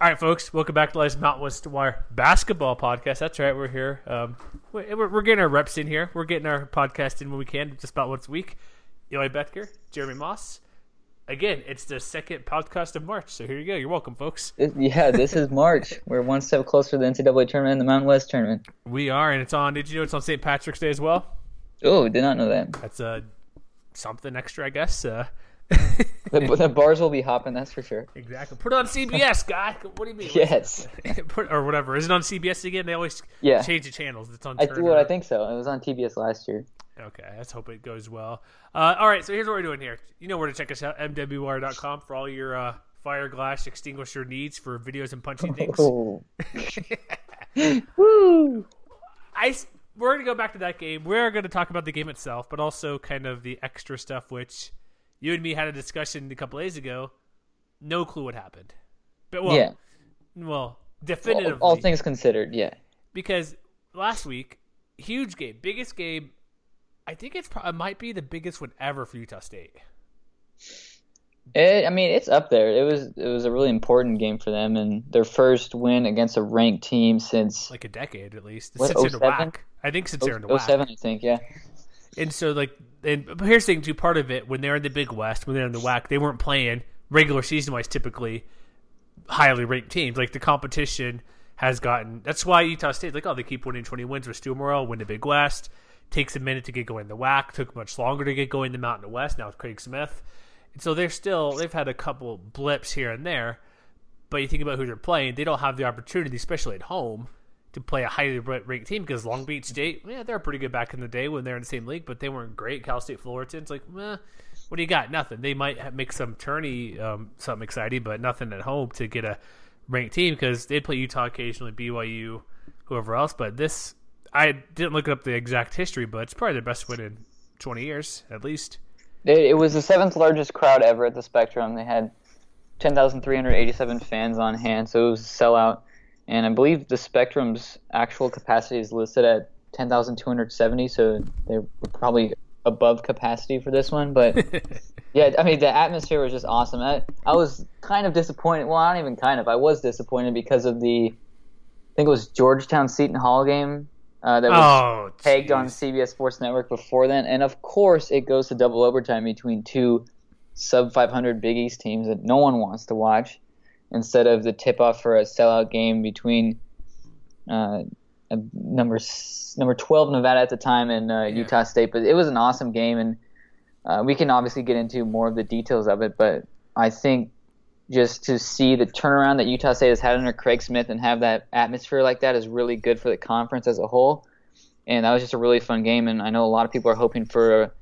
All right, folks, welcome back to Lions Mountain West Wire basketball podcast. That's right, we're here. Um, we're, we're getting our reps in here. We're getting our podcast in when we can, just about once a week. Eli Boettger, Jeremy Moss. Again, it's the second podcast of March, so here you go. You're welcome, folks. Yeah, this is March. We're one step closer to the NCAA tournament and the Mountain West tournament. We are, and it's on. Did you know it's on St. Patrick's Day as well? Oh, did not know that. That's uh, something extra, I guess. Uh, The, the bars will be hopping, that's for sure. exactly. Put it on CBS, guy. What do you mean? Yes. Put, or whatever. Is it on CBS again? They always Yeah. change the channels. It's on. I, well, I think so. It was on TBS last year. Okay, let's hope it goes well. Uh, all right, so here's what we're doing here. You know where to check us out, mwire.com for all your uh, fire glass extinguisher needs for videos and punching things. Oh. I, s- we're going to go back to that game. We're going to talk about the game itself, but also kind of the extra stuff, which you and me had a discussion a couple days ago. No clue what happened. But, well, yeah. well, All, definitively. all things considered, yeah. because last week, huge game, biggest game. I think it's pro- it might be the biggest one ever for Utah State. It, I mean, it's up there. It was it was a really important game for them and their first win against a ranked team since like a decade at least. What, since they're in the 07? I think since they're in the oh, oh WAC. 07, I think, yeah. And so like and here's the thing too, part of it, when they're in the Big West, when they're in the WAC, they weren't playing regular season wise typically highly ranked teams. Like the competition has gotten that's why Utah State like, oh, they keep winning twenty wins with Stew Morrill, win the Big West. Takes a minute to get going in the WAC, took much longer to get going in the Mountain West, now with Craig Smith. And so they're still they've had a couple blips here and there. But you think about who they're playing, they don't have the opportunity, especially at home, to play a highly ranked team because Long Beach State, yeah, they're pretty good back in the day when they're in the same league, but they weren't great. Cal State Fullerton's like, meh, what do you got? Nothing. They might make some tourney, um, something exciting, but nothing at home to get a ranked team because they'd play Utah occasionally, BYU, whoever else. But this, I didn't look up the exact history, but it's probably their best win in 20 years at least. It, it was the seventh largest crowd ever at the Spectrum. They had 10,387 fans on hand, so it was a sellout. And I believe the Spectrum's actual capacity is listed at 10,270, so they were probably above capacity for this one. But yeah, I mean, the atmosphere was just awesome. I, I was kind of disappointed. Well, I don't even kind of. I was disappointed because of the, I think it was Georgetown Seton Hall game uh, that was Oh, pegged on. CBS Sports Network before then, and of course it goes to double overtime between two sub 500 Big East teams that no one wants to watch, instead of the tip off for a sellout game between uh, number number 12 Nevada at the time and uh, Utah State. But it was an awesome game, and uh, we can obviously get into more of the details of it. But I think just to see the turnaround that Utah State has had under Craig Smith and have that atmosphere like that is really good for the conference as a whole. And that was just a really fun game. And I know a lot of people are hoping for a,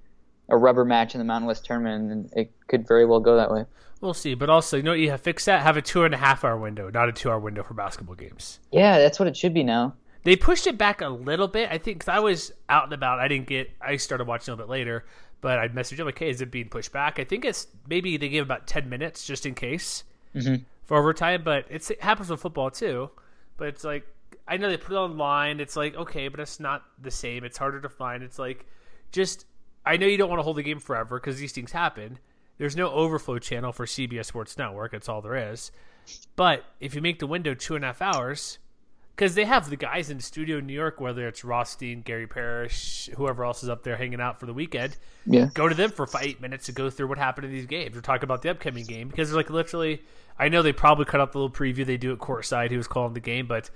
a rubber match in the Mountain West tournament, and it could very well go that way. We'll see. But also, you know you have fix that? Have a two and a half hour window, not a two hour window for basketball games. Yeah, that's what it should be now. They pushed it back a little bit. I think because I was out and about. I didn't get. I started watching a little bit later, but I messaged message them like, "Hey, is it being pushed back?" I think it's maybe they gave about ten minutes just in case mm-hmm. for overtime. But it's, it happens with football too. But it's like I know they put it online. It's like okay, but it's not the same. It's harder to find. It's like just I know you don't want to hold the game forever because these things happen. There's no overflow channel for CBS Sports Network. That's all there is. But if you make the window two and a half hours, because they have the guys in the studio in New York, whether it's Rothstein, Gary Parrish, whoever else is up there hanging out for the weekend, Yeah. go to them for five, eight minutes to go through what happened in these games or talk about the upcoming game because they're like literally. I know they probably cut out the little preview they do at courtside. Who was calling the game, but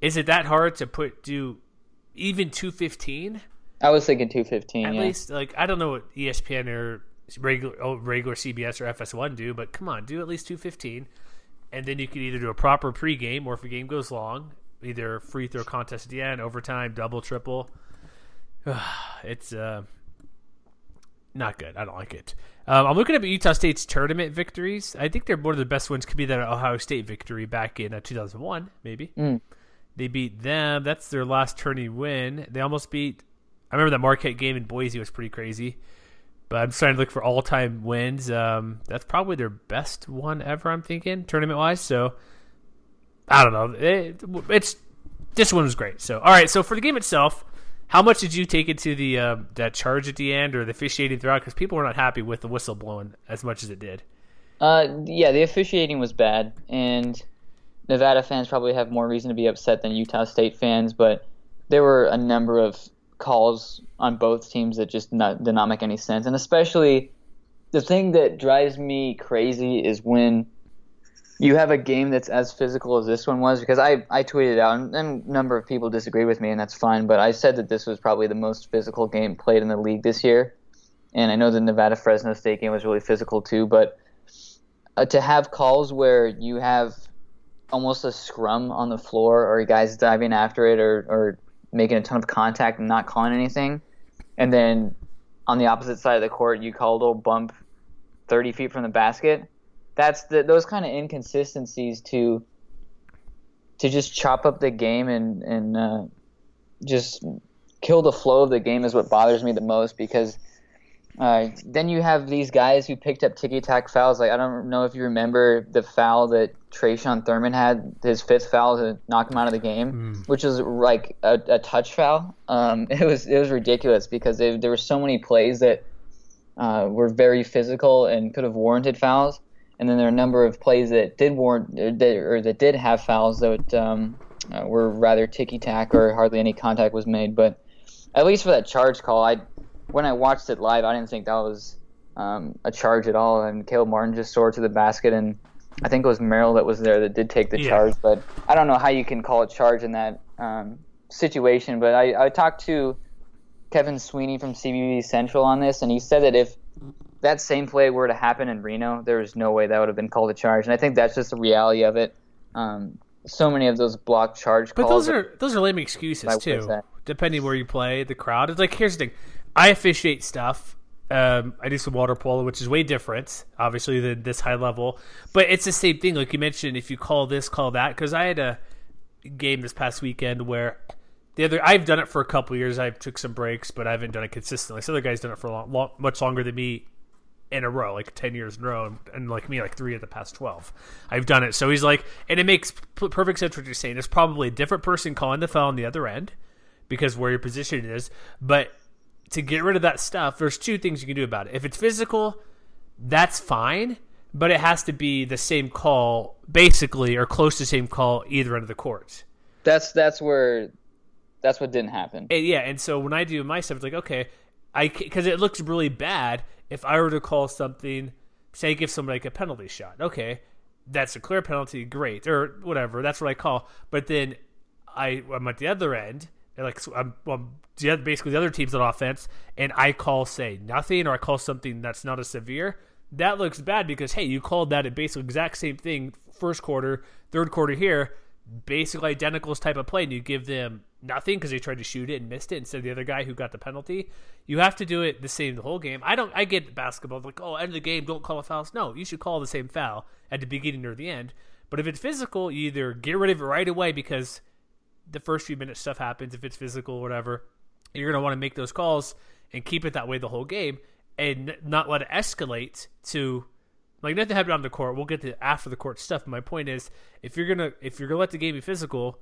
is it that hard to put do even two fifteen I was thinking 215. at yeah. least? Like I don't know what ESPN or regular oh, regular CBS or FS1 do, but come on, do at least two fifteen, and then you can either do a proper pregame or if a game goes long, either free throw contest at the end, overtime, double, triple. it's uh not good. I don't like it. Um, I'm looking at Utah State's tournament victories. I think they're one of the best ones. Could be that Ohio State victory back in uh, 2001, maybe. Mm. They beat them. That's their last tourney win. They almost beat. I remember that Marquette game in Boise was pretty crazy. But I'm starting to look for all time wins. Um, that's probably their best one ever. I'm thinking tournament wise. So I don't know. It, it's this one was great. So all right. So for the game itself, how much did you take it to the uh, that charge at the end or the officiating throughout? Because people were not happy with the whistle blowing as much as it did. Uh, yeah, the officiating was bad, and Nevada fans probably have more reason to be upset than Utah State fans. But there were a number of calls on both teams that just not, did not make any sense, and especially the thing that drives me crazy is when you have a game that's as physical as this one was because I, I tweeted out and, and a number of people disagreed with me and that's fine but I said that this was probably the most physical game played in the league this year. And I know the Nevada Fresno State game was really physical too but uh, to have calls where you have almost a scrum on the floor or guys diving after it or, or making a ton of contact and not calling anything. And then on the opposite side of the court you call a little bump 30 feet from the basket. That's the, those kind of inconsistencies to to just chop up the game and and uh, just kill the flow of the game is what bothers me the most because uh, then you have these guys who picked up ticky tack fouls. Like I don't know if you remember the foul that Tre'Shawn Thurman had, his fifth foul to knock him out of the game, Mm. which was like a, a touch foul. Um, it was it was ridiculous because they, there were so many plays that uh, were very physical and could have warranted fouls and then there are a number of plays that did warrant that, or that did have fouls that um, uh, were rather ticky tack or hardly any contact was made. But at least for that charge call, I when I watched it live, I didn't think that was um, a charge at all. And Caleb Martin just soared to the basket, and I think it was Merrill that was there that did take the Yeah. charge. But I don't know how you can call a charge in that um, situation. But I, I talked to Kevin Sweeney from CBB Central on this, and he said that if that same play were to happen in Reno, there was no way that would have been called a charge. And I think that's just the reality of it. Um, so many of those block charge But calls. But those are those are lame excuses too. Depending where you play, the crowd. It's like here's the thing: I officiate stuff. Um, I do some water polo, which is way different, obviously, than this high level. But it's the same thing. Like you mentioned, if you call this, call that. Because I had a game this past weekend where the other I've done it for a couple years. I took some breaks, but I haven't done it consistently. This other guy's done it for long, long, much longer than me in a row, like ten years in a row, and, and like me, like three of the past twelve. I've done it, so he's like, and it makes p- perfect sense what you're saying. There's probably a different person calling the foul on the other end because where your position is, but to get rid of that stuff, there's two things you can do about it. If it's physical, that's fine, but it has to be the same call, basically, or close to the same call either end of the court. that's that's where that's what didn't happen. And yeah, and so when I do my stuff, it's like okay, I because it looks really bad if I were to call something, say, give somebody like a penalty shot. Okay, that's a clear penalty, great, or whatever. That's what I call. But then I I'm at the other end, and like so I'm, well, the other, basically the other team's on offense, and I call say nothing, or I call something that's not as severe. That looks bad because hey, you called that a basically exact same thing first quarter, third quarter here, basically identical type of play, and you give them nothing because they tried to shoot it and missed it instead of the other guy who got the penalty. You have to do it the same the whole game. I don't. I get basketball like oh end of the game, don't call a foul. No, you should call the same foul at the beginning or the end. But if it's physical, you either get rid of it right away because the first few minutes stuff happens. If it's physical or whatever, you're gonna want to make those calls and keep it that way the whole game and not let it escalate to like nothing happened on the court. We'll get to after the court stuff. My point is, if you're gonna if you're gonna let the game be physical,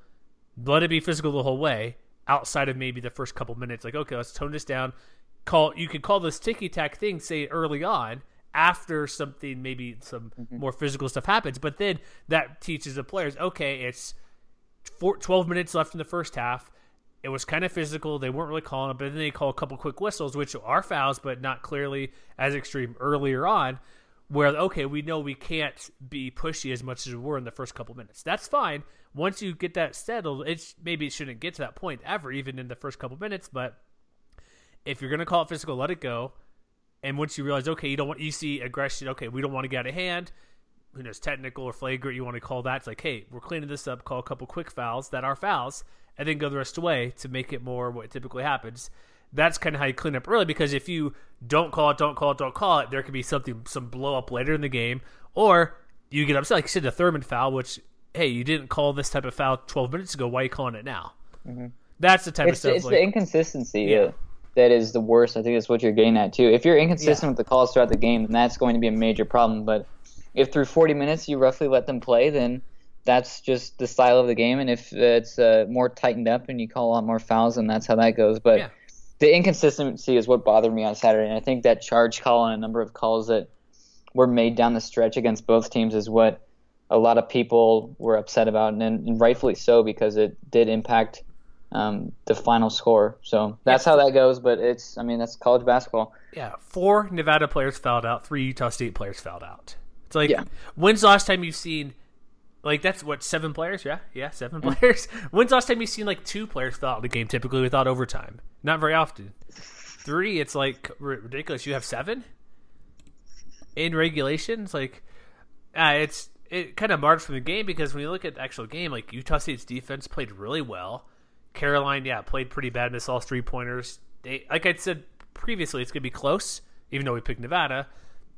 let it be physical the whole way. Outside of maybe the first couple minutes, like okay, let's tone this down. Call you could call this ticky tack thing say early on after something maybe some mm-hmm. more physical stuff happens, but then that teaches the players okay, it's four, 12 minutes left in the first half. It was kind of physical. They weren't really calling it, but then they call a couple quick whistles, which are fouls, but not clearly as extreme earlier on. Where okay, we know we can't be pushy as much as we were in the first couple minutes. That's fine. Once you get that settled, it's maybe it shouldn't get to that point ever, even in the first couple minutes. But if you're gonna call it physical, let it go. And once you realize, okay, you don't want you see aggression. Okay, we don't want to get out of hand who knows, technical or flagrant, you want to call that. It's like, hey, we're cleaning this up, call a couple quick fouls that are fouls, and then go the rest of the way to make it more what typically happens. that's kind of how you clean up early because if you don't call it, don't call it, don't call it, there could be something some blow up later in the game, or you get upset like you said the Thurman foul, which hey, you didn't call this type of foul 12 minutes ago. Why are you calling it now? That's the type Mm-hmm. It's, of stuff. it's like, the inconsistency Yeah. that, that is the worst. I think that's what you're getting at too. If you're inconsistent Yeah. with the calls throughout the game, then that's going to be a major problem. But if through 40 minutes you roughly let them play, then that's just the style of the game. And if it's uh, more tightened up and you call a lot more fouls, then that's how that goes. But Yeah. the inconsistency is what bothered me on Saturday. And I think that charge call and a number of calls that were made down the stretch against both teams is what a lot of people were upset about, and, and rightfully so because it did impact um, the final score. So that's how that goes. But it's, I mean, that's college basketball. Yeah, four Nevada players fouled out, three Utah State players fouled out. It's like, Yeah. when's the last time you've seen, like, that's what, seven players? Yeah, yeah, seven players. When's the last time you've seen, like, two players out in game, typically without overtime? Not very often. Three, it's like r- ridiculous. You have seven in regulation. It's like, uh, it's, it kind of marred from the game because when you look at the actual game, like, Utah State's defense played really well. Caroline, yeah, played pretty bad, missed all three pointers. They, like I said previously, it's going to be close, even though we picked Nevada.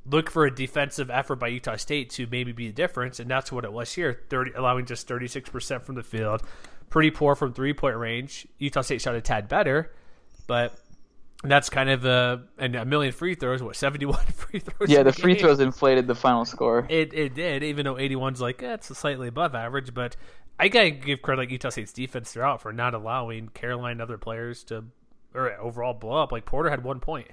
Look for a defensive effort by Utah State to maybe be the difference, and that's what it was here. Thirty, allowing just thirty six percent from the field, pretty poor from three point range. Utah State shot a tad better, but that's kind of a and a million free throws. What seventy one free throws? Yeah, the free game. throws inflated the final score. It it did, even though 81's like eh, it's slightly above average, but I gotta give credit like Utah State's defense throughout for not allowing Caroline and other players to or overall blow up. Like Porter had one point,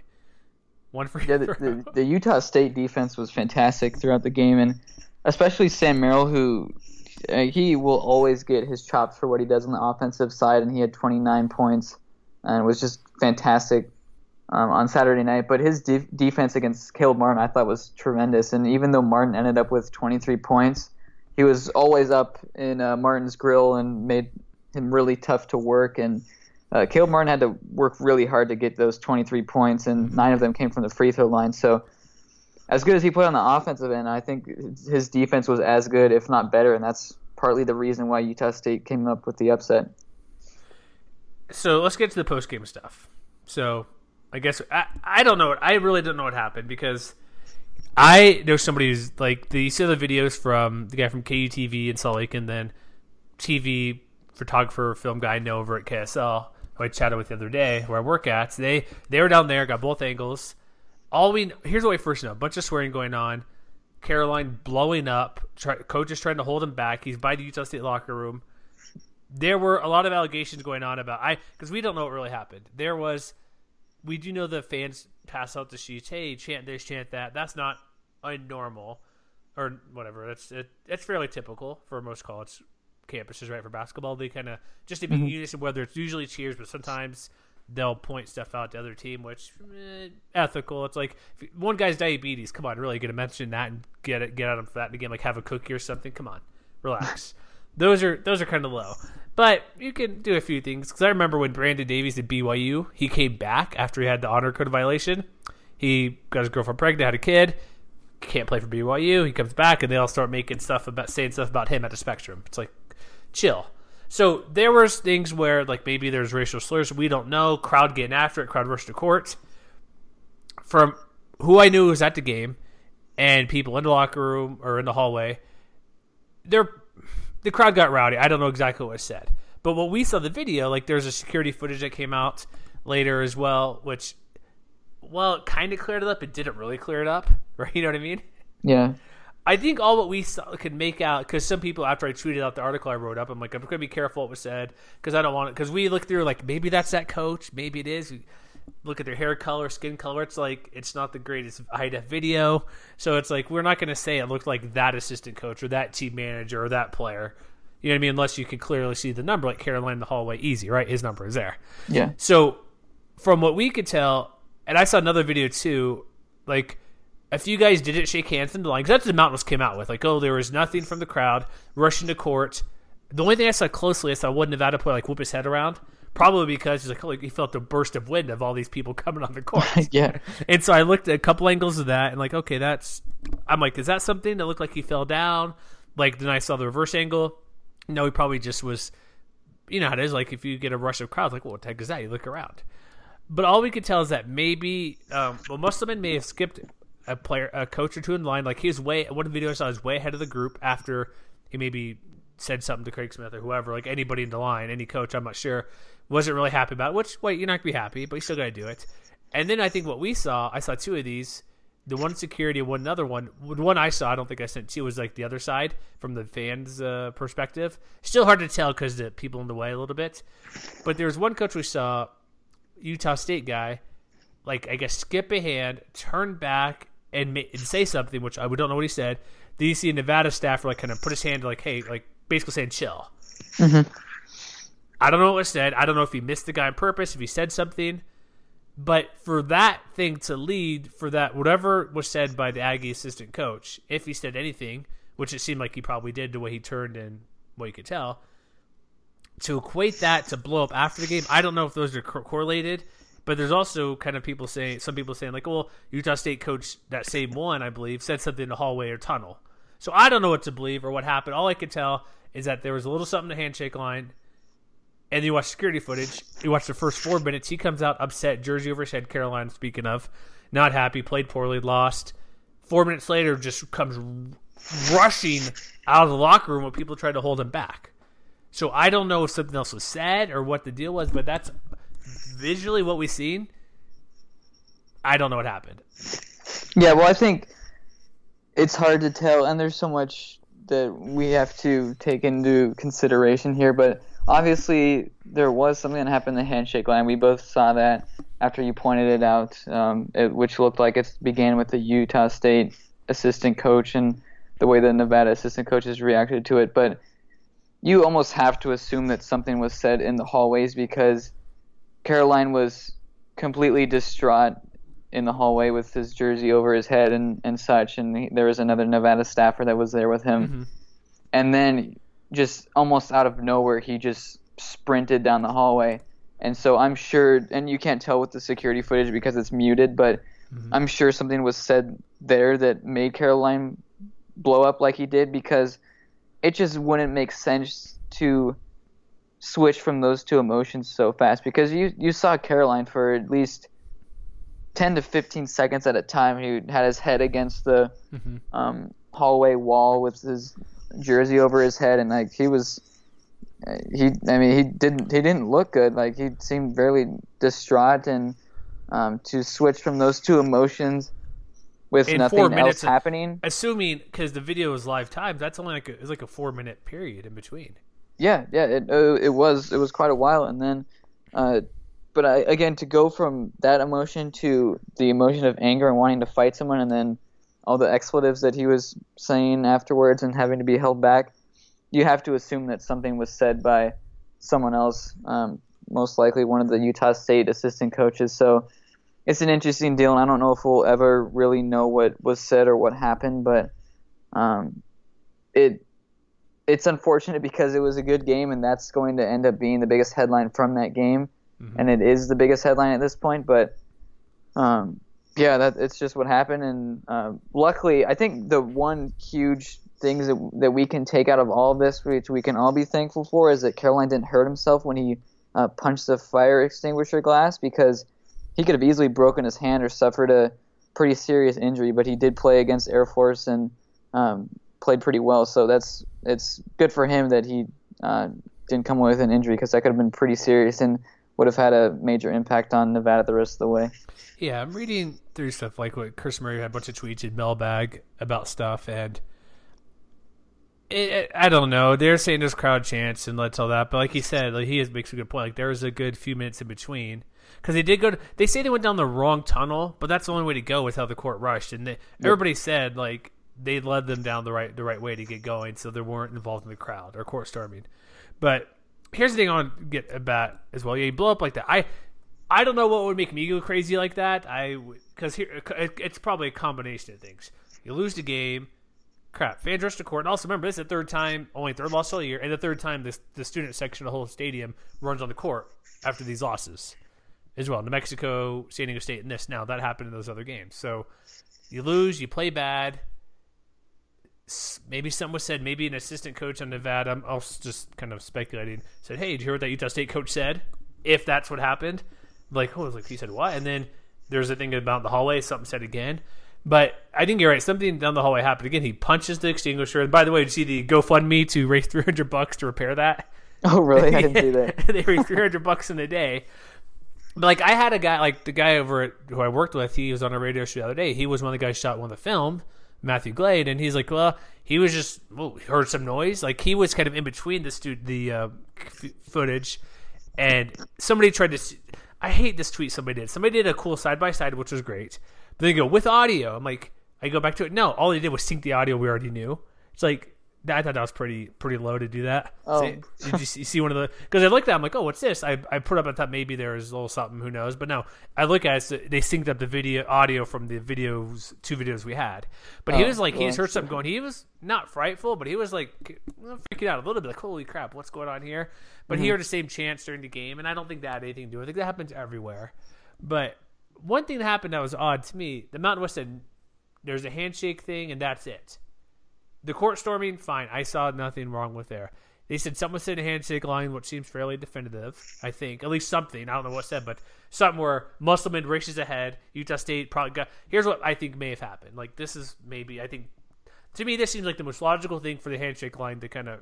one free Yeah, the, the, the Utah State defense was fantastic throughout the game, and especially Sam Merrill, who uh, he will always get his chops for what he does on the offensive side, and he had 29 points and was just fantastic um, on Saturday night. But his de- defense against Caleb Martin, I thought, was tremendous. And even though Martin ended up with 23 points, he was always up in uh, Martin's grill and made him really tough to work. And uh, Caleb Martin had to work really hard to get those 23 points, and nine of them came from the free throw line. So, as good as he played on the offensive end, I think his defense was as good, if not better, and that's partly the reason why Utah State came up with the upset. so let's get to the post game stuff. So I guess I I don't know. what- I really don't know what happened because I know somebody who's like the you see the videos from the guy from KUTV in Salt Lake, and then TV photographer, film guy I know over at KSL who I chatted with the other day where I work at. They they were down there, got both angles. All we here's what we first know: a bunch of swearing going on. Caroline blowing up. Try, coach is trying to hold him back. He's by the Utah State locker room. There were a lot of allegations going on about I because we don't know what really happened. There was we do know the fans pass out the sheets. Hey, chant this, chant that. That's not unnormal or whatever. It's it, it's fairly typical for most college campuses, right? For basketball, they kind of just to be Mm-hmm. unison. Whether it's usually cheers, but sometimes they'll point stuff out to other team, which eh, ethical. It's like if one guy's diabetes. Come on, really, gonna mention that and get it, get at him for that again. Like have a cookie or something. Come on, relax. those are those are kind of low. But you can do a few things because I remember when Brandon Davies at BYU, he came back after he had the honor code violation. He got his girlfriend pregnant, had a kid, can't play for BYU. He comes back and they all start making stuff about saying stuff about him at the spectrum. It's like chill. So there was things where like maybe there's racial slurs. We don't know. Crowd getting after it. Crowd rushed to court. From who I knew was at the game, and people in the locker room or in the hallway, they're the crowd got rowdy. I don't know exactly what was said, but what we saw the video, like there's a security footage that came out later as well, which well, it kind of cleared it up. It didn't really clear it up, right? You know what I mean? Yeah. I think all what we saw, could make out because some people after I tweeted out the article I wrote up, I'm like I'm gonna be careful what was said because I don't want it because we look through like maybe that's that coach, maybe it is. We look at their hair color, skin color. It's like it's not the greatest high def video, so it's like we're not gonna say it looked like that assistant coach or that team manager or that player. You know what I mean? Unless you can clearly see the number, like Caroline in the hallway, easy, right? His number is there. Yeah. So, from what we could tell, and I saw another video too, like a few guys didn't shake hands in the line because that's what the Mountains came out with. Like, oh, there was nothing from the crowd rushing to court. The only thing I saw closely, I saw one Nevada player like whoop his head around, probably because he's like, he felt a burst of wind of all these people coming on the court. Yeah. And so I looked at a couple angles of that and like, okay, that's. I'm like, is that something that looked like he fell down? Like then I saw the reverse angle. No, he probably just was. You know how it is. Like if you get a rush of crowds, like, well, what the heck is that? You look around. But all we could tell is that maybe um, well, Musselman may have skipped a player, a coach or two in line. Like he was way one of the videos I saw was way ahead of the group after he maybe said something to Craig Smith or whoever, like anybody in the line, any coach, I'm not sure, wasn't really happy about. It, which wait, you're not gonna be happy, but you still gotta do it. And then I think what we saw, I saw two of these. The one security, one another one. The one I saw, I don't think I sent to was like the other side from the fans' uh, perspective. Still hard to tell because the people in the way a little bit. But there was one coach we saw, Utah State guy, like I guess skip a hand, turn back, and, ma- and say something, which I we don't know what he said. Then you see a Nevada staffer like kind of put his hand like, hey, like basically saying chill. Mm-hmm. I don't know what was said. I don't know if he missed the guy on purpose, if he said something. But for that thing to lead, for that whatever was said by the Aggie assistant coach, if he said anything, which it seemed like he probably did the way he turned and what you could tell, to equate that to blow up after the game, I don't know if those are co- correlated. But there's also kind of people saying, some people saying like, well, Utah State coach that same one, I believe, said something in the hallway or tunnel. So I don't know what to believe or what happened. All I could tell is that there was a little something in the handshake line and you watch security footage. You watch the first four minutes. He comes out upset, jersey over his head. Caroline, speaking of, not happy, played poorly, lost. Four minutes later, just comes rushing out of the locker room when people tried to hold him back. So I don't know if something else was said or what the deal was, but that's visually what we've seen. I don't know what happened. Yeah, well, I think it's hard to tell, and there's so much that we have to take into consideration here. But obviously, there was something that happened in the handshake line. We both saw that after you pointed it out, um, it, which looked like it began with the Utah State assistant coach and the way the Nevada assistant coaches reacted to it. But you almost have to assume that something was said in the hallways because Caroline was completely distraught in the hallway with his jersey over his head and, and such. And he, there was another Nevada staffer that was there with him. Mm-hmm. And then just almost out of nowhere, he just sprinted down the hallway. And so I'm sure, and you can't tell with the security footage because it's muted, but mm-hmm. I'm sure something was said there that made Caroline blow up like he did because it just wouldn't make sense to switch from those two emotions so fast? Because you you saw Caroline for at least 10 to 15 seconds at a time. He had his head against the um, hallway wall with his jersey over his head and like he was he I mean he didn't he didn't look good. Like he seemed very distraught and um, to switch from those two emotions with In nothing else happening. Assuming because the video is live time, that's only like a, it's like a four minute period in between. Yeah, yeah, it uh, it was it was quite a while, and then, uh, but I, again to go from that emotion to the emotion of anger and wanting to fight someone, and then all the expletives that he was saying afterwards and having to be held back, you have to assume that something was said by someone else, um, most likely one of the Utah State assistant coaches. So it's an interesting deal, and I don't know if we'll ever really know what was said or what happened, but um, it it's unfortunate because it was a good game, and that's going to end up being the biggest headline from that game, and it is the biggest headline at this point. But um, yeah, that it's just what happened, and uh, luckily, I think the one huge things that that we can take out of all of this, which we can all be thankful for, is that Caroline didn't hurt himself when he uh, punched the fire extinguisher glass because he could have easily broken his hand or suffered a pretty serious injury, but he did play against Air Force and um, played pretty well. So that's it's good for him that he uh, didn't come away with an injury because that could have been pretty serious and would have had a major impact on Nevada the rest of the way. Yeah, I'm reading through stuff like what Chris Murray had a bunch of tweets in Mailbag about stuff, and it, it- I don't know. They're saying there's crowd chants and let's all that, but like he said, like he is, makes a good point. Like there was a good few minutes in between because they did go. To, they say they went down the wrong tunnel, but that's the only way to go with how the court rushed, and they, everybody said like they led them down the right the right way to get going, so they weren't involved in the crowd or court storming. But here's the thing I want to get about as well. Yeah, you blow up like that. I I don't know what would make me go crazy like that. I because here it- it's probably a combination of things. You lose the game, crap. Fans rush to court, and also remember this is the third time, only third loss all year, and the third time this the student section of the whole stadium runs on the court after these losses as well. New Mexico, San Diego State, and this now that happened in those other games. So you lose, you play bad. Maybe someone said. Maybe an assistant coach on Nevada. I'm was just kind of speculating. Said, "Hey, did you hear what that Utah State coach said?" If that's what happened, like, oh, like he said what? And then there's a thing about the hallway. Something said again. But I think you're right. Something down the hallway happened again. He punches the extinguisher. And by the way, did you see the GoFundMe to raise 300 bucks to repair that? Oh, really? I didn't see that. they raised 300 bucks in a day. But like I had a guy, like the guy over at who I worked with, he was on a radio show the other day. He was one of the guys who shot one of the film, Matthew Glade, and he's like, well, he was just well, heard some noise. Like he was kind of in between the stu- the uh, f- footage, and somebody tried to. I hate this tweet somebody did. Somebody did a cool side by side, which was great. But they go with audio. I'm like, I go back to it. No, all they did was sync the audio we already knew. It's like I thought that was pretty pretty low to do that. Oh. See- did you see, see one of the? Because I looked at, it, I'm like, oh, what's this? I I put up. I thought maybe there was a little something. Who knows? But no, I look at it. so They synced up the video audio from the videos, two videos we had. But he Oh, was like, he well, just heard something going. He was not frightful, but he was like freaking out a little bit. Like, holy crap, what's going on here? But Mm-hmm. he heard the same chants during the game, and I don't think that had anything to do with it. I think that happens everywhere. But one thing that happened that was odd to me, the Mountain West said there's a handshake thing, and that's it. The court storming, fine. I saw nothing wrong with there. They said someone said a handshake line, which seems fairly definitive. I think at least something. I don't know what said, but something where Musselman races ahead. Utah State probably got. Here's what I think may have happened. Like this is maybe I think to me this seems like the most logical thing for the handshake line to kind of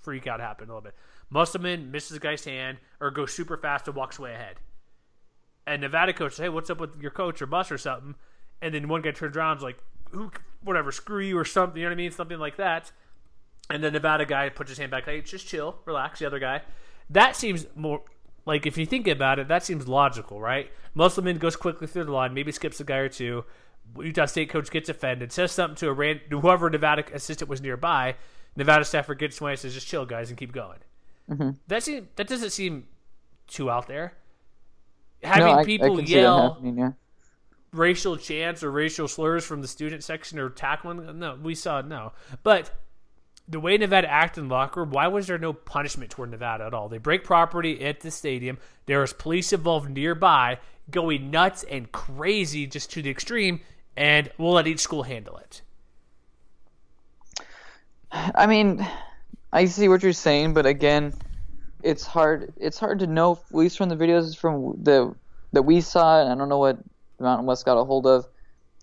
freak out happen a little bit. Musselman misses the guy's hand or goes super fast and walks way ahead. And Nevada coach says, "Hey, what's up with your coach or bus or something?" And then one guy turns around and is like, "Who, whatever, screw you or something." You know what I mean? Something like that. And the Nevada guy puts his hand back, like, just chill, relax. The other guy, that seems more like if you think about it, that seems logical, right? Musselman goes quickly through the line, maybe skips a guy or two. Utah State coach gets offended, says something to a ran- whoever Nevada assistant was nearby. Nevada staffer gets away and says, "Just chill, guys, and keep going." Mm-hmm. That seem that doesn't seem too out there. Having no, I, people I can see that yell happening, yeah. Racial chants or racial slurs from the student section or tackling. No, we saw no. But the way Nevada acted in locker room, why was there no punishment toward Nevada at all? They break property at the stadium. There was police involved nearby, going nuts and crazy just to the extreme, and we'll let each school handle it. I mean, I see what you're saying, but again, it's hard. It's hard to know, at least from the videos from the that we saw, I don't know what Mountain West got a hold of,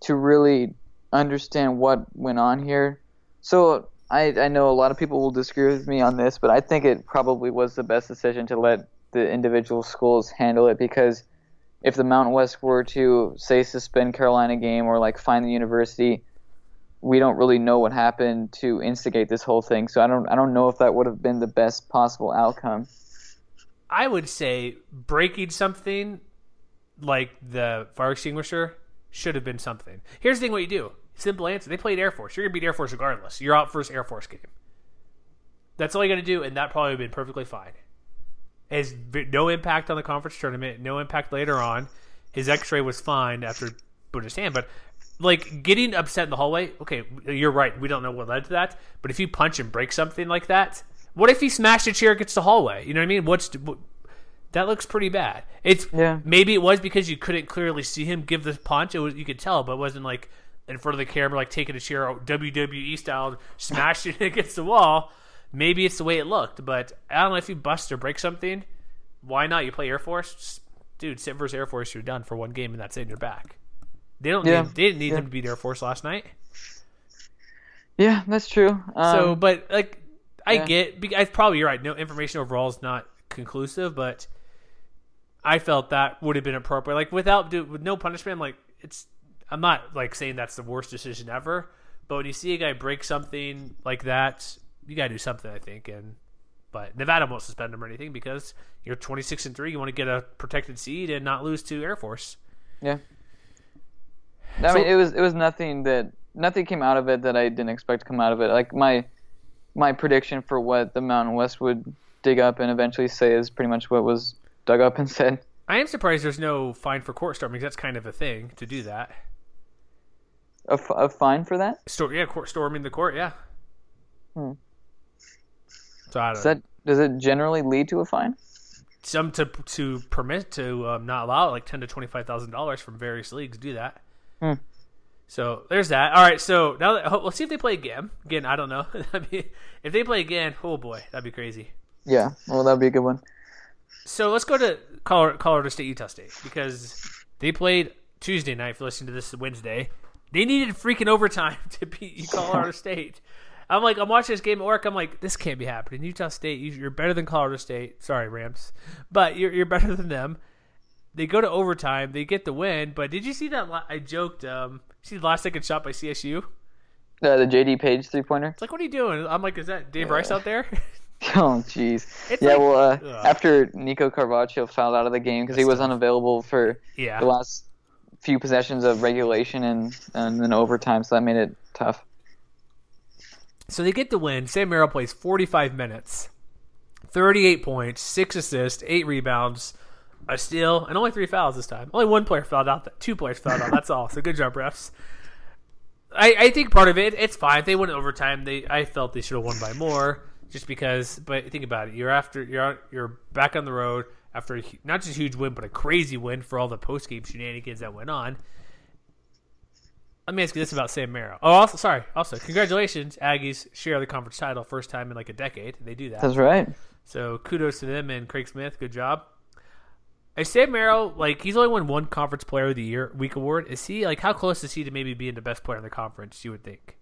to really understand what went on here. So I, I know a lot of people will disagree with me on this, but I think it probably was the best decision to let the individual schools handle it because if the Mountain West were to say suspend Carolina game or like find the university, we don't really know what happened to instigate this whole thing. So I don't I don't know if that would have been the best possible outcome. I would say breaking something like the fire extinguisher should have been something. Here's the thing: what you do. Simple answer. They played Air Force. You're gonna beat Air Force regardless. You're out first Air Force game. That's all you got to do, and that probably would have been perfectly fine. Has no impact on the conference tournament. No impact later on. His X-ray was fine after put his hand, but like getting upset in the hallway. Okay, you're right. We don't know what led to that, but if you punch and break something like that, what if he smashed a chair against the hallway? You know what I mean? What's what, that looks pretty bad. It's Yeah. maybe it was because you couldn't clearly see him give the punch. It was you could tell, but it wasn't like in front of the camera, like taking a chair WWE style, smashing it against the wall. Maybe it's the way it looked, but I don't know if you bust or break something. Why not? You play Air Force, Just- dude. Sit versus Air Force, you're done for one game, and that's it. You're back. They don't. Yeah. Need, they didn't need Yeah. him to beat Air Force last night. Yeah, that's true. Um, So, but like, I yeah. get. I probably you're right. No information overall is not conclusive, but I felt that would have been appropriate. Like without do, with no punishment, I'm like it's. I'm not like saying that's the worst decision ever, but when you see a guy break something like that, you gotta do something. I think, and but Nevada won't suspend him or anything because you're 26 and three. You want to get a protected seed and not lose to Air Force. yeah. I So- mean, it was it was nothing that nothing came out of it that I didn't expect to come out of it. Like my my prediction for what the Mountain West would dig up and eventually say is pretty much what was dug up and said. I am surprised there's no fine for court storming. That's kind of a thing to do that. A, f- a fine for that? Stor- yeah, court storming the court. Yeah. Hmm. So I don't Does that does it generally lead to a fine? some to to permit to um, not allow like ten to twenty five thousand dollars from various leagues do that. Hmm. So there's that. All right, so now that, let's see if they play again. Again, I don't know. Mean, if they play again, oh boy, that'd be crazy. Yeah. Well, that'd be a good one. So let's go to Colorado, Colorado State, Utah State because they played Tuesday night. For listening to this Wednesday, they needed freaking overtime to beat Colorado State. I'm like, I'm watching this game at work. I'm like, this can't be happening. Utah State, you- you're better than Colorado State. Sorry, Rams, but you're you're better than them. They go to overtime. They get the win. But did you see that? I joked. Um, see the last second shot by CSU. Uh, the JD Paige three pointer. It's like, what are you doing? I'm like, is that Dave Rice out there? Oh, jeez. Yeah, like- well, uh, after Nico Carvacho fouled out of the game because he was unavailable for yeah. the last few possessions of regulation and and then overtime, so that made it tough. So they get the win. Sam Merrill plays 45 minutes, 38 points, six assists, eight rebounds, a steal, and only three fouls this time. Only one player fouled out. Two players fouled out. That's all. So good job, refs. I, I think part of it, it's fine. If they went overtime, they I felt they should have won by more, just because. But think about it. You're after you're out- you're back on the road after a, not just a huge win, but a crazy win for all the post game shenanigans that went on. Let me ask you this about Sam Merrill. Oh, also, sorry. Also, congratulations, Aggies share the conference title first time in like a decade. They do that. That's right. So kudos to them and Craig Smith. Good job. Is Sam Merrill like he's only won one conference player of the year week award? Is he like how close is he to maybe being the best player in the conference? You would think.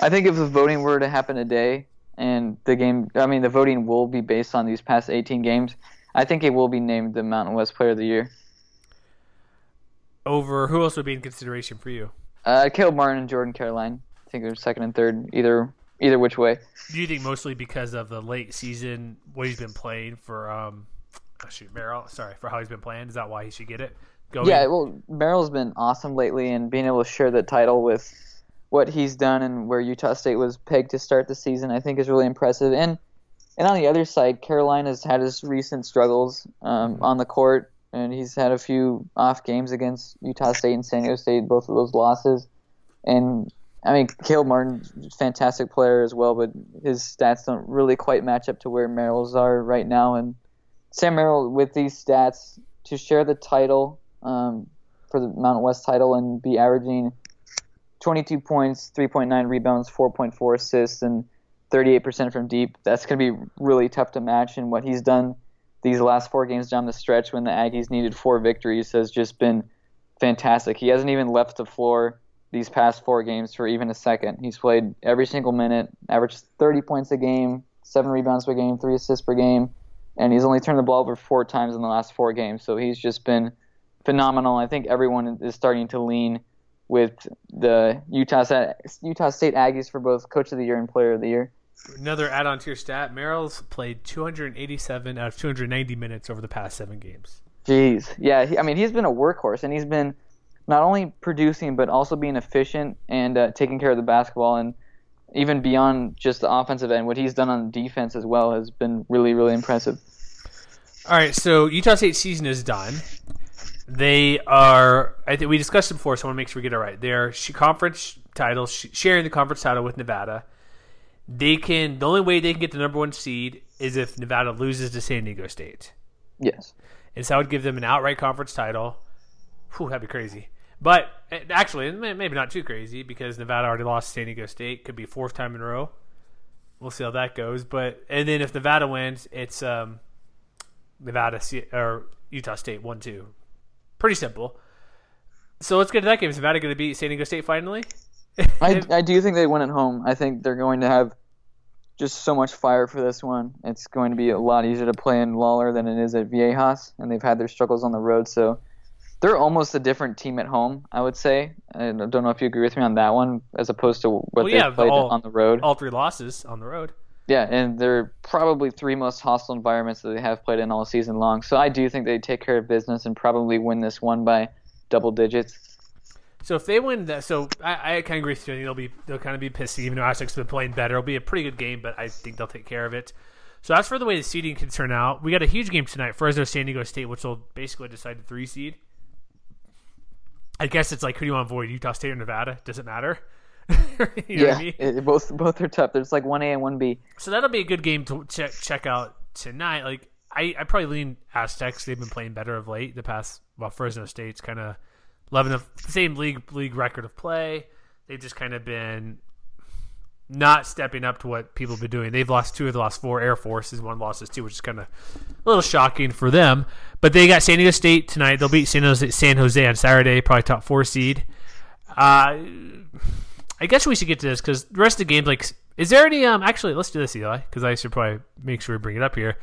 I think if the voting were to happen today, and the game, I mean, the voting will be based on these past 18 games. I think it will be named the Mountain West Player of the Year. Over who else would be in consideration for you? Uh, Caleb Martin and Jordan Caroline. I think they're second and third, either either which way. Do you think mostly because of the late season, what he's been playing for? Um, oh shoot, Merrill. Sorry for how he's been playing. Is that why he should get it? Going? Yeah, well, Merrill's been awesome lately, and being able to share the title with what he's done and where Utah State was pegged to start the season, I think is really impressive. And and on the other side, Caroline has had his recent struggles um, on the court, and he's had a few off games against Utah State and San Diego State, both of those losses. And I mean, Caleb Martin, fantastic player as well, but his stats don't really quite match up to where Merrill's are right now. And Sam Merrill, with these stats, to share the title um, for the Mountain West title and be averaging 22 points, 3.9 rebounds, 4.4 assists, and 38% from deep. That's going to be really tough to match. And what he's done these last four games down the stretch when the Aggies needed four victories has just been fantastic. He hasn't even left the floor these past four games for even a second. He's played every single minute, averaged 30 points a game, seven rebounds per game, three assists per game, and he's only turned the ball over four times in the last four games. So he's just been phenomenal. I think everyone is starting to lean with the Utah State, Utah State Aggies for both Coach of the Year and Player of the Year. Another add-on to your stat: Merrill's played 287 out of 290 minutes over the past seven games. Jeez, yeah. He, I mean, he's been a workhorse, and he's been not only producing but also being efficient and uh, taking care of the basketball, and even beyond just the offensive end, what he's done on defense as well has been really, really impressive. All right, so Utah State season is done. They are. I think we discussed it before, so I want to make sure we get it right. They're conference title, sh- sharing the conference title with Nevada. They can. The only way they can get the number one seed is if Nevada loses to San Diego State, Yes. and so that would give them an outright conference title. Whew, that'd be crazy. But actually, maybe not too crazy because Nevada already lost to San Diego State. Could be fourth time in a row. We'll see how that goes. But and then if Nevada wins, it's um, Nevada or Utah State one two. Pretty simple. So let's get to that game. Is Nevada going to beat San Diego State finally? I, I do think they win at home. I think they're going to have just so much fire for this one. It's going to be a lot easier to play in Lawlor than it is at Viejas, and they've had their struggles on the road. So they're almost a different team at home, I would say. I don't know if you agree with me on that one, as opposed to what Well, they yeah, played all- on the road. All three losses on the road. Yeah, and they're probably three most hostile environments that they have played in all season long. So I do think they take care of business and probably win this one by double digits. So if they win that, so I, I kind of agree with you. They'll be they'll kind of be pissed, even though have been playing better. It'll be a pretty good game, but I think they'll take care of it. So that's for the way the seeding can turn out. We got a huge game tonight, Fresno San Diego State, which will basically decide the three seed. I guess it's like who do you want to avoid, Utah State or Nevada? Does it matter? yeah, I mean? it- both both are tough. There's like one A and one B. So that'll be a good game to check check out tonight. Like I, I probably lean Aztecs. They've been playing better of late. The past well, Fresno State's kind of loving the same league league record of play. They've just kind of been not stepping up to what people have been doing. They've lost two of the last four. Air Force is one losses too, which is kind of a little shocking for them. But they got San Diego State tonight. They'll beat San Jose, San Jose on Saturday, probably top four seed. Uh, I guess we should get to this because the rest of the games, like, is there any? Um, actually, let's do this, Eli, because I should probably make sure we bring it up here.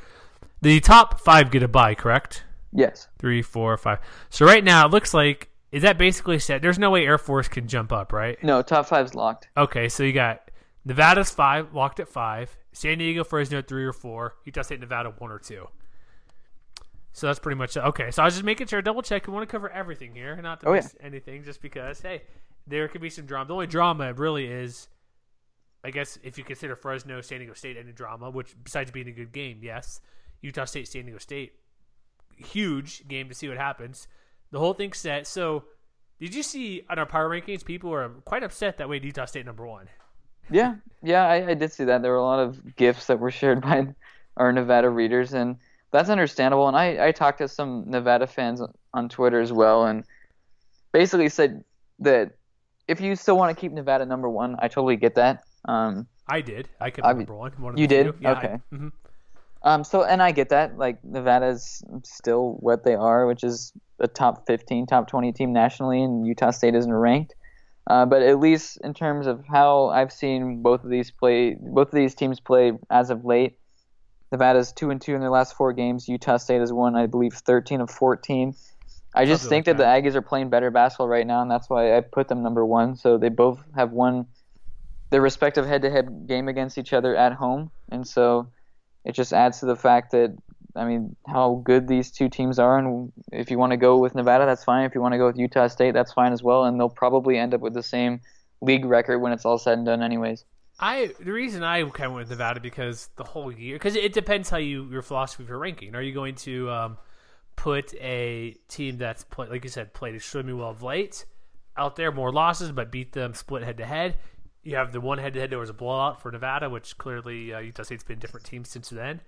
The top five get a bye, correct? Yes. Three, four, five. So right now it looks like is that basically set? There's no way Air Force can jump up, right? No, top five's locked. Okay, so you got Nevada's five, locked at five. San Diego, Fresno at three or four. Utah State, Nevada one or two. So that's pretty much it. okay. So I was just making sure, double check. We want to cover everything here, not to Oh, miss anything, just because hey, there could be some drama. The only drama really is, I guess, if you consider Fresno, San Diego State any drama, which besides being a good game, yes, Utah State, San Diego State, huge game to see what happens. The whole thing's set. So, did you see on our power rankings, people were quite upset that way Utah State number one. Yeah, yeah, I, I did see that. There were a lot of gifts that were shared by our Nevada readers, and that's understandable. And I, I talked to some Nevada fans on Twitter as well, and basically said that if you still want to keep Nevada number one, I totally get that. Um, I did. I kept I- number one. one of you did? Yeah, I- Okay. mhm. um, so, and I get that. Like Nevada's still what they are, which is a top 15, top 20 team nationally, and Utah State isn't ranked. Uh, but at least in terms of how I've seen both of these play, both of these teams play as of late, Nevada's two and two in their last four games. Utah State has won, I believe, 13 of 14. I just think like that, the Aggies are playing better basketball right now, and that's why I put them number one. So they both have won their respective head-to-head game against each other at home, and so it just adds to the fact that I mean how good these two teams are, and if you want to go with Nevada, that's fine. If you want to go with Utah State, that's fine as well, and they'll probably end up with the same league record when it's all said and done, anyways. I the reason I kind of went with Nevada because the whole year because it depends how you your philosophy for ranking. Are you going to um, put a team that's play, like you said played extremely well of late out there more losses but beat them split head to head? You have the one head to head there was a blowout for Nevada, which clearly uh, Utah State's been different teams since then.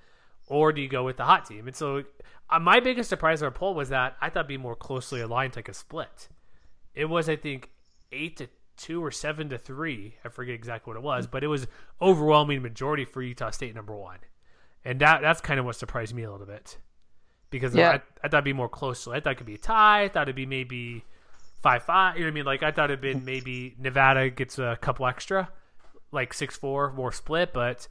Or do you go with the hot team? And so uh, my biggest surprise of our poll was that I thought be more closely aligned, like a split. It was, I think, eight to two or seven to three. I forget exactly what it was, but it was overwhelming majority for Utah State number one, and that that's kind of what surprised me a little bit because Yeah. I, I thought it'd be more closely. I thought it could be a tie. I thought it'd be maybe five five. You know what I mean? Like I thought it'd been maybe Nevada gets a couple extra, like six four more split, but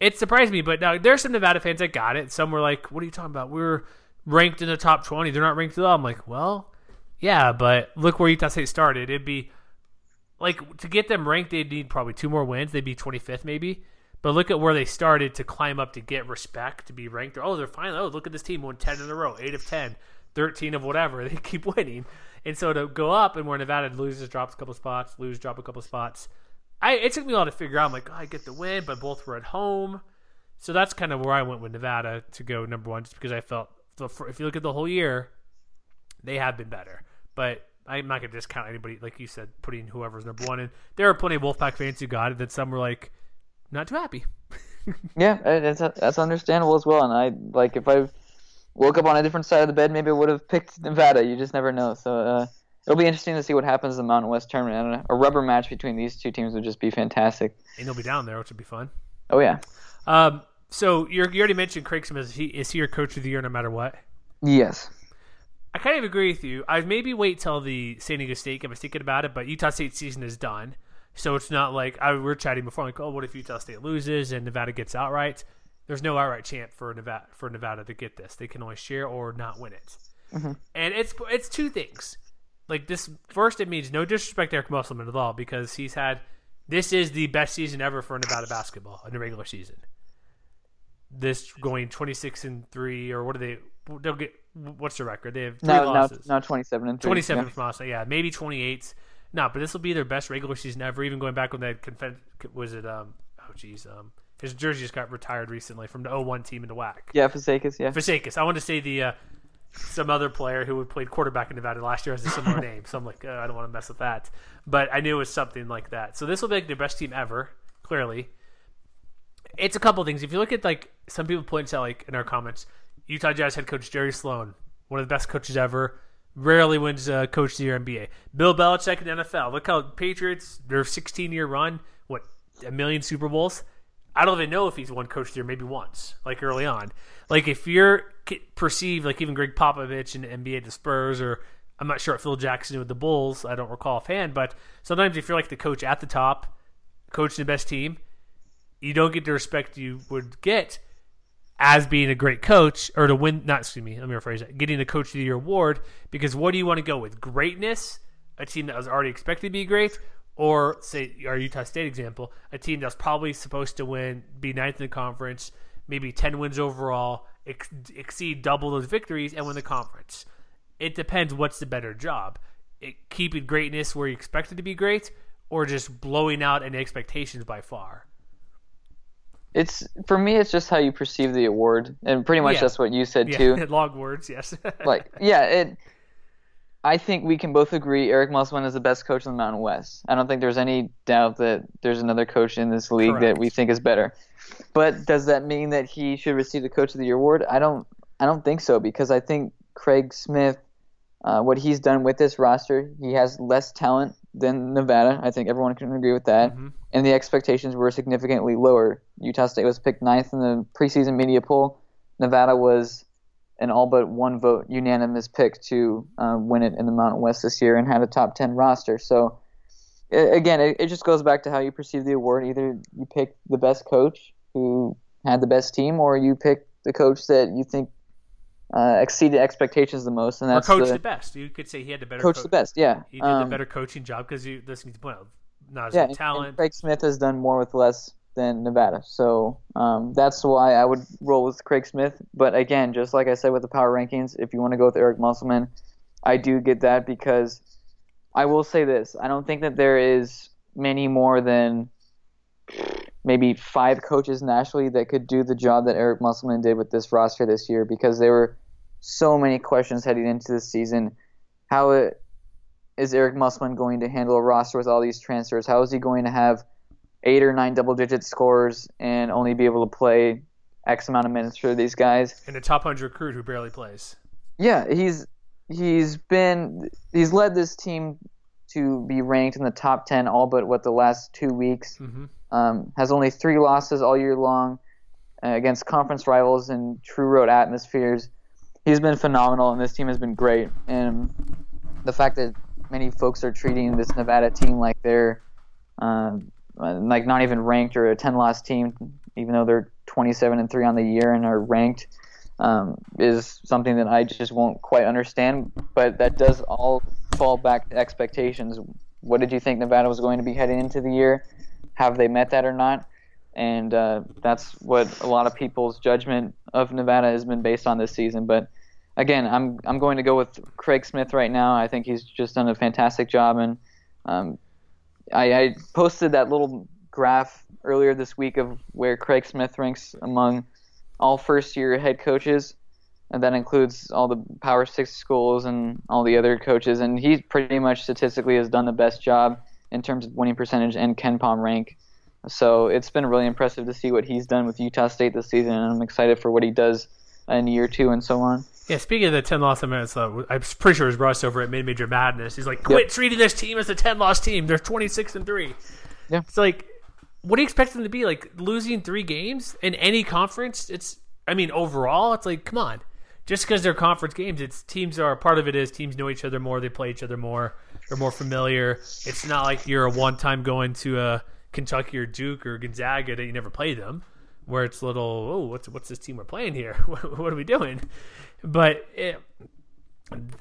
it surprised me. But now there's some Nevada fans that got it. Some were like, "What are you talking about? We're ranked in the top twenty. They're not ranked at all." I'm like, "Well, yeah, but look where Utah State started. It'd be like to get them ranked, they'd need probably two more wins. They'd be 25th maybe. But look at where they started to climb up to get respect, to be ranked. Oh, they're finally. Oh, look at this team won 10 in a row, 8 of 10, 13 of whatever. They keep winning. And so to go up and where Nevada loses, drops a couple spots, lose, drop a couple spots. I it took me a while to figure out. I'm like, oh, I get the win, but both were at home. So that's kind of where I went with Nevada to go number one, just because I felt if you look at the whole year, they have been better. But I'm not gonna discount anybody, like you said, putting whoever's number one in. There are plenty of Wolfpack fans who got it. That some were like, not too happy. Yeah, that's that's understandable as well. And I like if I woke up on a different side of the bed, maybe I would have picked Nevada. You just never know. So uh, it'll be interesting to see what happens in the Mountain West tournament. And a, a rubber match between these two teams would just be fantastic. And they'll be down there, which would be fun. Oh yeah, Um, so you're, you already mentioned Craig Smith. Is he, is he your coach of the year no matter what? yes, I kind of agree with you. I maybe wait till the San Diego State game. I was thinking about it, but Utah State season is done, so it's not like I we were chatting before. Like, oh, what if Utah State loses and Nevada gets outright? There's no outright chance for Nevada for Nevada to get this. They can only share or not win it, mm-hmm. and it's it's two things. Like this, first, it means no disrespect to Eric Musselman at all because he's had this is the best season ever for Nevada basketball in the regular season. This going 26 and three, or what do they? They'll get what's the record? They have three now losses. now twenty seven and three. 27 Yeah. from us. Yeah, maybe 28. No, but this will be their best regular season ever. Even going back when they conf- was it um oh geez um his jersey just got retired recently from the 01 team in the WAC. Yeah, Fazekas, yeah. Fazekas. I want to say the uh, some other player who had played quarterback in Nevada last year has a similar name. So I'm like, uh, I don't want to mess with that. But I knew it was something like that. So this will be like their best team ever. Clearly, it's a couple things. If you look at like some people point out like in our comments, Utah Jazz head coach Jerry Sloan, one of the best coaches ever. Rarely wins uh, coach of the year NBA. Bill Belichick in the NFL. Look how Patriots their 16 year run. What a million Super Bowls. I don't even know if he's won coach of the year maybe once, like early on. Like if you're perceived like even Gregg Popovich in NBA the Spurs or I'm not sure what Phil Jackson with the Bulls. I don't recall offhand, but sometimes if you're like the coach at the top, coaching the best team, you don't get the respect you would get as being a great coach or to win. Not excuse me, let me rephrase that. Getting the coach of the year award because what do you want to go with? Greatness, a team that was already expected to be great, or say our Utah State example, a team that's probably supposed to win, be ninth in the conference, maybe ten wins overall, ex- exceed double those victories, and win the conference it depends what's the better job. It, keeping greatness where you expect it to be great, or just blowing out any expectations by far. It's for me. It's just how you perceive the award, and pretty much Yeah. that's what you said Yeah, too. long words, yes. like yeah it i think we can both agree eric musselman is the best coach in the mountain west i don't think there's any doubt that there's another coach in this league Correct. that we think is better but does that mean that he should receive the coach of the year award i don't i don't think so because i think craig smith uh, what he's done with this roster he has less talent than nevada. I think everyone can agree with that. And the expectations were significantly lower. Utah state was picked ninth in the preseason media poll. Nevada was an all but one vote unanimous pick to uh, win it in the Mountain West this year and had a top 10 roster. So, again, it, it just goes back to how you perceive the award. Either you pick the best coach who had the best team, or you pick the coach that you think uh, exceeded expectations the most. And or that's coach the, the best. You could say he had the better coach co- the best, yeah. He did Um, the better coaching job because you listen to well, not as yeah, talent. And Craig Smith has done more with less than Nevada. So um, that's why I would roll with Craig Smith. But again, just like I said with the power rankings, if you want to go with Eric Musselman, I do get that because I will say this. I don't think that there is many more than maybe five coaches nationally that could do the job that Eric Musselman did with this roster this year because there were so many questions heading into the season. How it, is Eric Musselman going to handle a roster with all these transfers? How is he going to have eight or nine double digit scores and only be able to play X amount of minutes for these guys? and a top hundred recruit who barely plays. Yeah, he's he's been he's led this team to be ranked in the top ten all but what the last two weeks. Mm Mhm. Um, has only three losses all year long uh, against conference rivals and true road atmospheres. He's been phenomenal, and this team has been great. And the fact that many folks are treating this Nevada team like they're um, like not even ranked or a 10 loss team, even though they're 27 and three on the year and are ranked, um, is something that I just won't quite understand. But that does all fall back to expectations. What did you think Nevada was going to be heading into the year? Have they met that or not? And uh, that's what a lot of people's judgment of Nevada has been based on this season. But again, I'm I'm going to go with Craig Smith right now. I think he's just done a fantastic job, and um, I, I posted that little graph earlier this week of where Craig Smith ranks among all first-year head coaches, and that includes all the Power Six schools and all the other coaches. And he pretty much statistically has done the best job in terms of winning percentage and KenPom rank. So it's been really impressive to see what he's done with Utah State this season, and I'm excited for what he does in year two and so on. Yeah, speaking of the ten loss minutes, uh, I'm pretty sure it was Russ over at Mid Major Madness. He's like, quit treating this team as a ten loss team. They're twenty six and three. Yeah. it's like, what do you expect them to be? Like losing three games in any conference? It's, I mean, overall, it's like, come on. Just because they're conference games, it's teams are part of it. Is teams know each other more, they play each other more, they're more familiar. It's not like you're a one time going to a Kentucky or Duke or Gonzaga that you never play them where it's little oh what's what's this team we're playing here? What, what are we doing? But it,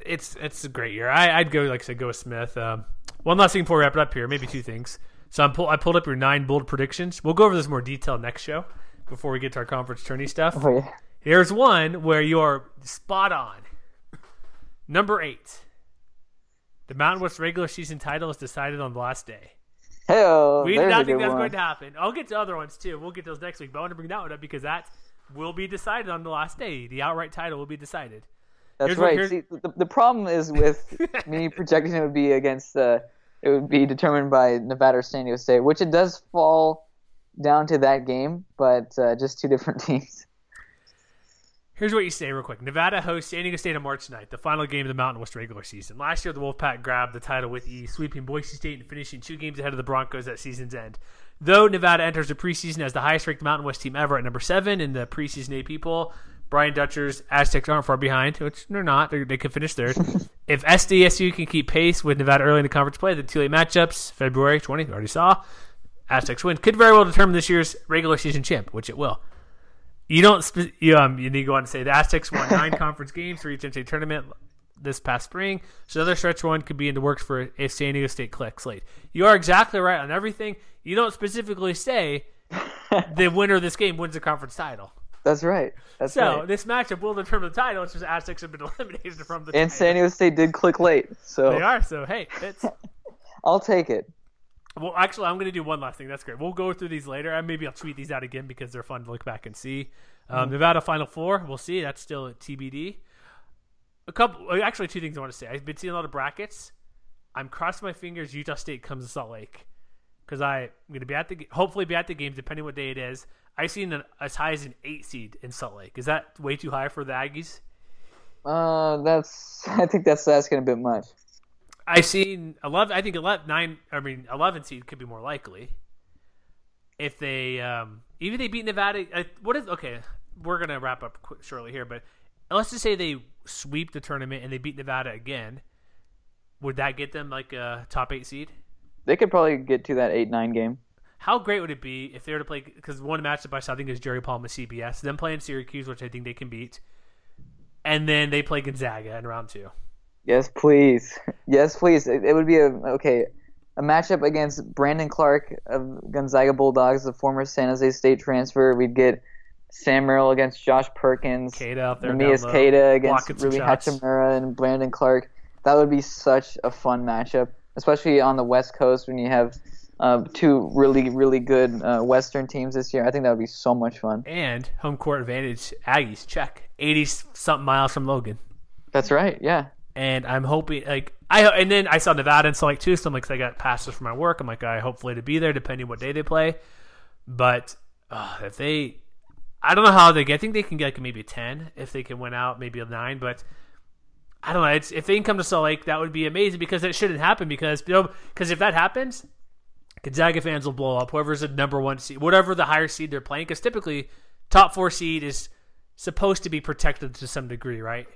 it's it's a great year. I, I'd go like I said go with Smith. Um, one last thing before we wrap it up here maybe two things. So I'm pull, I pulled up your nine bold predictions. We'll go over this in more detail next show before we get to our conference tourney stuff. Oh, yeah. here's one where you are spot on. Number eight the Mountain West regular season title is decided on the last day Hell, we did not think that's one. going to happen. I'll get to other ones too. We'll get those next week. But I want to bring that one up because that will be decided on the last day. The outright title will be decided. That's Here's right. here's- See, the, the problem is with me projecting it would be against uh, it would be determined by Nevada or San Diego State, which it does fall down to that game, but uh, just two different teams. Here's what you say real quick. Nevada hosts San Diego State on March 9th, the final game of the Mountain West regular season. Last year, the Wolfpack grabbed the title with ease, sweeping Boise State and finishing two games ahead of the Broncos at season's end. Though Nevada enters the preseason as the highest-ranked Mountain West team ever at number seven in the preseason AP poll, Brian Dutcher's Aztecs aren't far behind, which they're not. They're, they could finish third. if SDSU can keep pace with Nevada early in the conference play, the two late matchups, February 20th, we already saw, Aztecs win, could very well determine this year's regular season champ, which it will. You don't. Spe- you, um, you need to go on and say the Aztecs won nine conference games for each NCAA tournament this past spring. So another stretch one could be in the works for if San Diego State clicks late. You are exactly right on everything. You don't specifically say the winner of this game wins the conference title. That's right. That's So right. this matchup will determine the title. It's just Aztecs have been eliminated from the And title. San Diego State did click late, so They are. So hey, it's I'll take it. Well, actually, I'm going to do one last thing. That's great. We'll go through these later. And maybe I'll tweet these out again because they're fun to look back and see. Um, Nevada Final Four. We'll see. That's still at TBD. A couple, actually, two things I want to say. I've been seeing a lot of brackets. I'm crossing my fingers. Utah State comes to Salt Lake because I'm going to be at the hopefully be at the games depending what day it is. I've seen an, as high as an eight seed in Salt Lake. Is that way too high for the Aggies? Uh, that's. I think that's asking a bit much. I've seen eleven. I think 11, nine. I mean, eleven seed could be more likely if they um, even they beat Nevada. What is okay? We're gonna wrap up quick, shortly here, but let's just say they sweep the tournament and they beat Nevada again. Would that get them like a top eight seed? They could probably get to that eight nine game. How great would it be if they were to play? Because one matchup I saw, I think is Jerry Palm with CBS. Them playing Syracuse, which I think they can beat, and then they play Gonzaga in round two. Yes, please. Yes, please. It, it would be a okay a matchup against Brandon Clarke of Gonzaga Bulldogs, the former San Jose State transfer. We'd get Sam Merrill against Josh Perkins, Queta out there, Neemias down Queta against Ruby shots. Hachimura and Brandon Clarke. That would be such a fun matchup, especially on the West Coast when you have uh, two really, really good uh, Western teams this year. I think that would be so much fun. and home court advantage. Aggies check eighty something miles from Logan. That's right. Yeah. And I'm hoping like I and then I saw Nevada and Salt Lake too. So I'm like, I got passes for my work. I'm like, I hopefully to be there depending what day they play. But uh, if they, I don't know how they get. I think they can get like maybe ten if they can win out, maybe a nine. But I don't know. It's if they can come to Salt Lake, that would be amazing because it shouldn't happen because you know because if that happens, Gonzaga fans will blow up. Whoever's the number one seed, whatever the higher seed they're playing, because typically top four seed is supposed to be protected to some degree, right?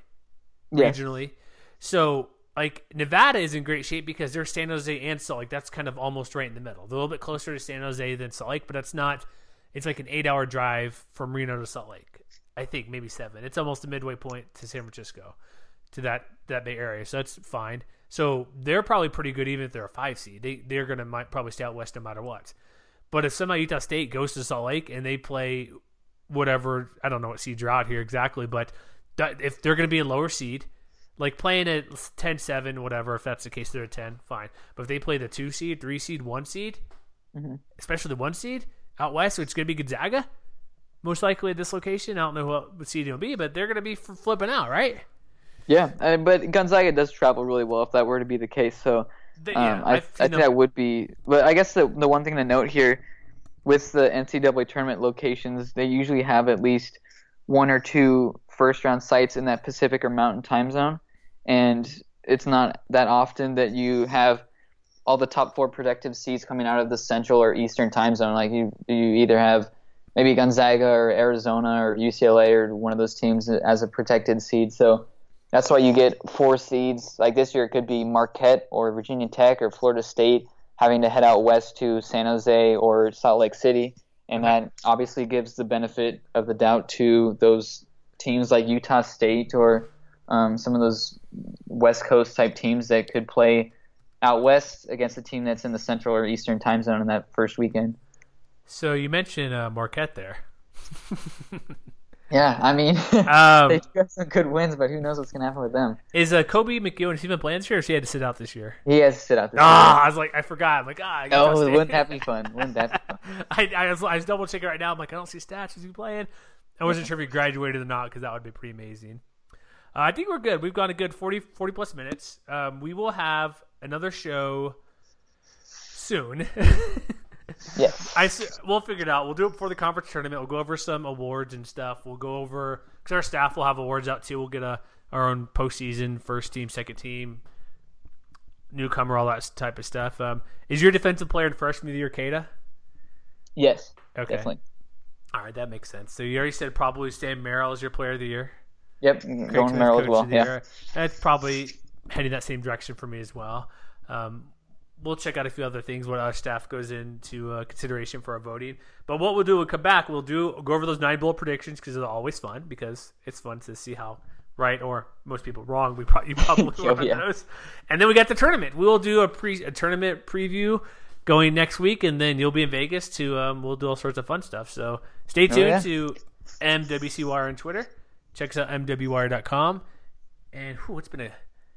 Yeah. regionally. So like Nevada is in great shape because they're San Jose and Salt Lake. That's kind of almost right in the middle. They're a little bit closer to San Jose than Salt Lake, but that's not. It's like an eight-hour drive from Reno to Salt Lake. I think maybe seven. It's almost a midway point to San Francisco, to that that Bay Area. So that's fine. So they're probably pretty good even if they're a five seed. They they're gonna might probably stay out west no matter what. But if somehow Utah State goes to Salt Lake and they play whatever, I don't know what seeds are out here exactly, but if they're to be a lower seed, like playing at 10 7, whatever, if that's the case, they're a 10, fine. But if they play the two seed, three seed, one seed, especially the one seed out west, so it's going to be Gonzaga, most likely at this location. I don't know what seed it'll be, but they're going to be f- flipping out, right? Yeah, but Gonzaga does travel really well if that were to be the case. So They- um, yeah, I, I I've think that would be. But I guess the the one thing to note here with the NCAA tournament locations, they usually have at least one or two first round sites in that Pacific or Mountain time zone, and it's not that often that you have all the top four protective seeds coming out of the Central or Eastern time zone. Like you, you either have maybe Gonzaga or Arizona or UCLA or one of those teams as a protected seed. So that's why you get four seeds. Like this year, it could be Marquette or Virginia Tech or Florida State having to head out west to San Jose or Salt Lake City, and that obviously gives the benefit of the doubt to those teams like Utah State or um, some of those West Coast type teams that could play out west against a team that's in the Central or Eastern time zone in that first weekend. So you mentioned uh, Marquette there. Yeah, I mean, Um, they have some good wins, but who knows what's going to happen with them? is uh, Koby McEwen, has he been playing this year or has he had to sit out this year? He has to sit out this Ah, I was like, I forgot. I'm like, ah, Oh, State. wouldn't that be fun? Wouldn't that be fun? I, I was, I was double checking right now. I'm like, I don't see stats. Is he playing? I wasn't sure if he graduated or not because that would be pretty amazing. Uh, I think we're good. We've gone a good 40, 40 plus minutes. Um, we will have another show soon. Yeah. I we'll figure it out. We'll do it before the conference tournament. We'll go over some awards and stuff. We'll go over because our staff will have awards out too. We'll get a our own postseason, first team, second team, newcomer, all that type of stuff. Um, is your defensive player in freshman of the year Queta? Yes. Okay. Definitely. All right, that makes sense. So you already said probably Sam Merrill is your player of the year. Yep. Craig Going Merrill as well. Yeah. That's probably heading that same direction for me as well. Um, we'll check out a few other things what our staff goes into uh, consideration for our voting. But what we'll do, we'll come back. We'll do go over those nine bullet predictions because they're always fun because it's fun to see how right or most people wrong we probably you probably Oh, were yeah. those. And then we got the tournament. We will do a pre a tournament preview going next week, and then you'll be in Vegas to um, we'll do all sorts of fun stuff. So stay tuned Oh, yeah. to MWCWire on Twitter. Check us out MWWire.com. And whew, it's been a.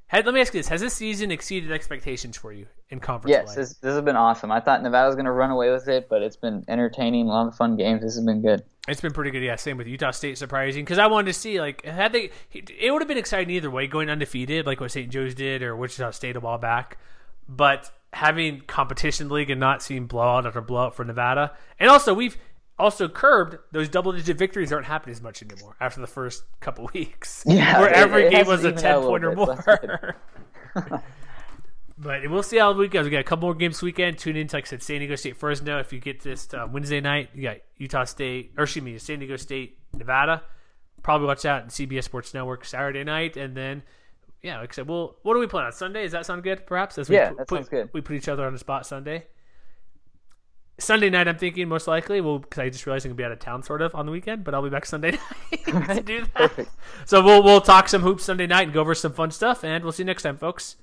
Had, let me ask you this: Has this season exceeded expectations for you in conference Yes, this, this has been awesome. I thought Nevada was going to run away with it, but it's been entertaining. A lot of fun games. This has been good. It's been pretty good. Yeah, same with Utah State surprising because I wanted to see like had they it would have been exciting either way going undefeated like what St. Joe's did or Wichita State a while back, but having competition league and not seeing blowout after blowout for Nevada, and also we've also curbed those double digit victories aren't happening as much anymore after the first couple weeks. Yeah, where it- every it game was a ten a little point or more. so that's good. But we'll see how the week goes. We got a couple more games this weekend. Tune in to, like I said, San Diego State Fresno. If you get this uh, Wednesday night, you got Utah State, or excuse me, San Diego State, Nevada. Probably watch that on CBS Sports Network Saturday night. And then, yeah, like I said, well, what do we plan on Sunday? Does that sound good, perhaps? As we Yeah, put, that sounds good. We put each other on the spot Sunday. Sunday night, I'm thinking most likely. Well, because I just realized I'm gonna be out of town sort of on the weekend, but I'll be back Sunday night to do that. Perfect. So we'll we'll talk some hoops Sunday night and go over some fun stuff, and we'll see you next time, folks.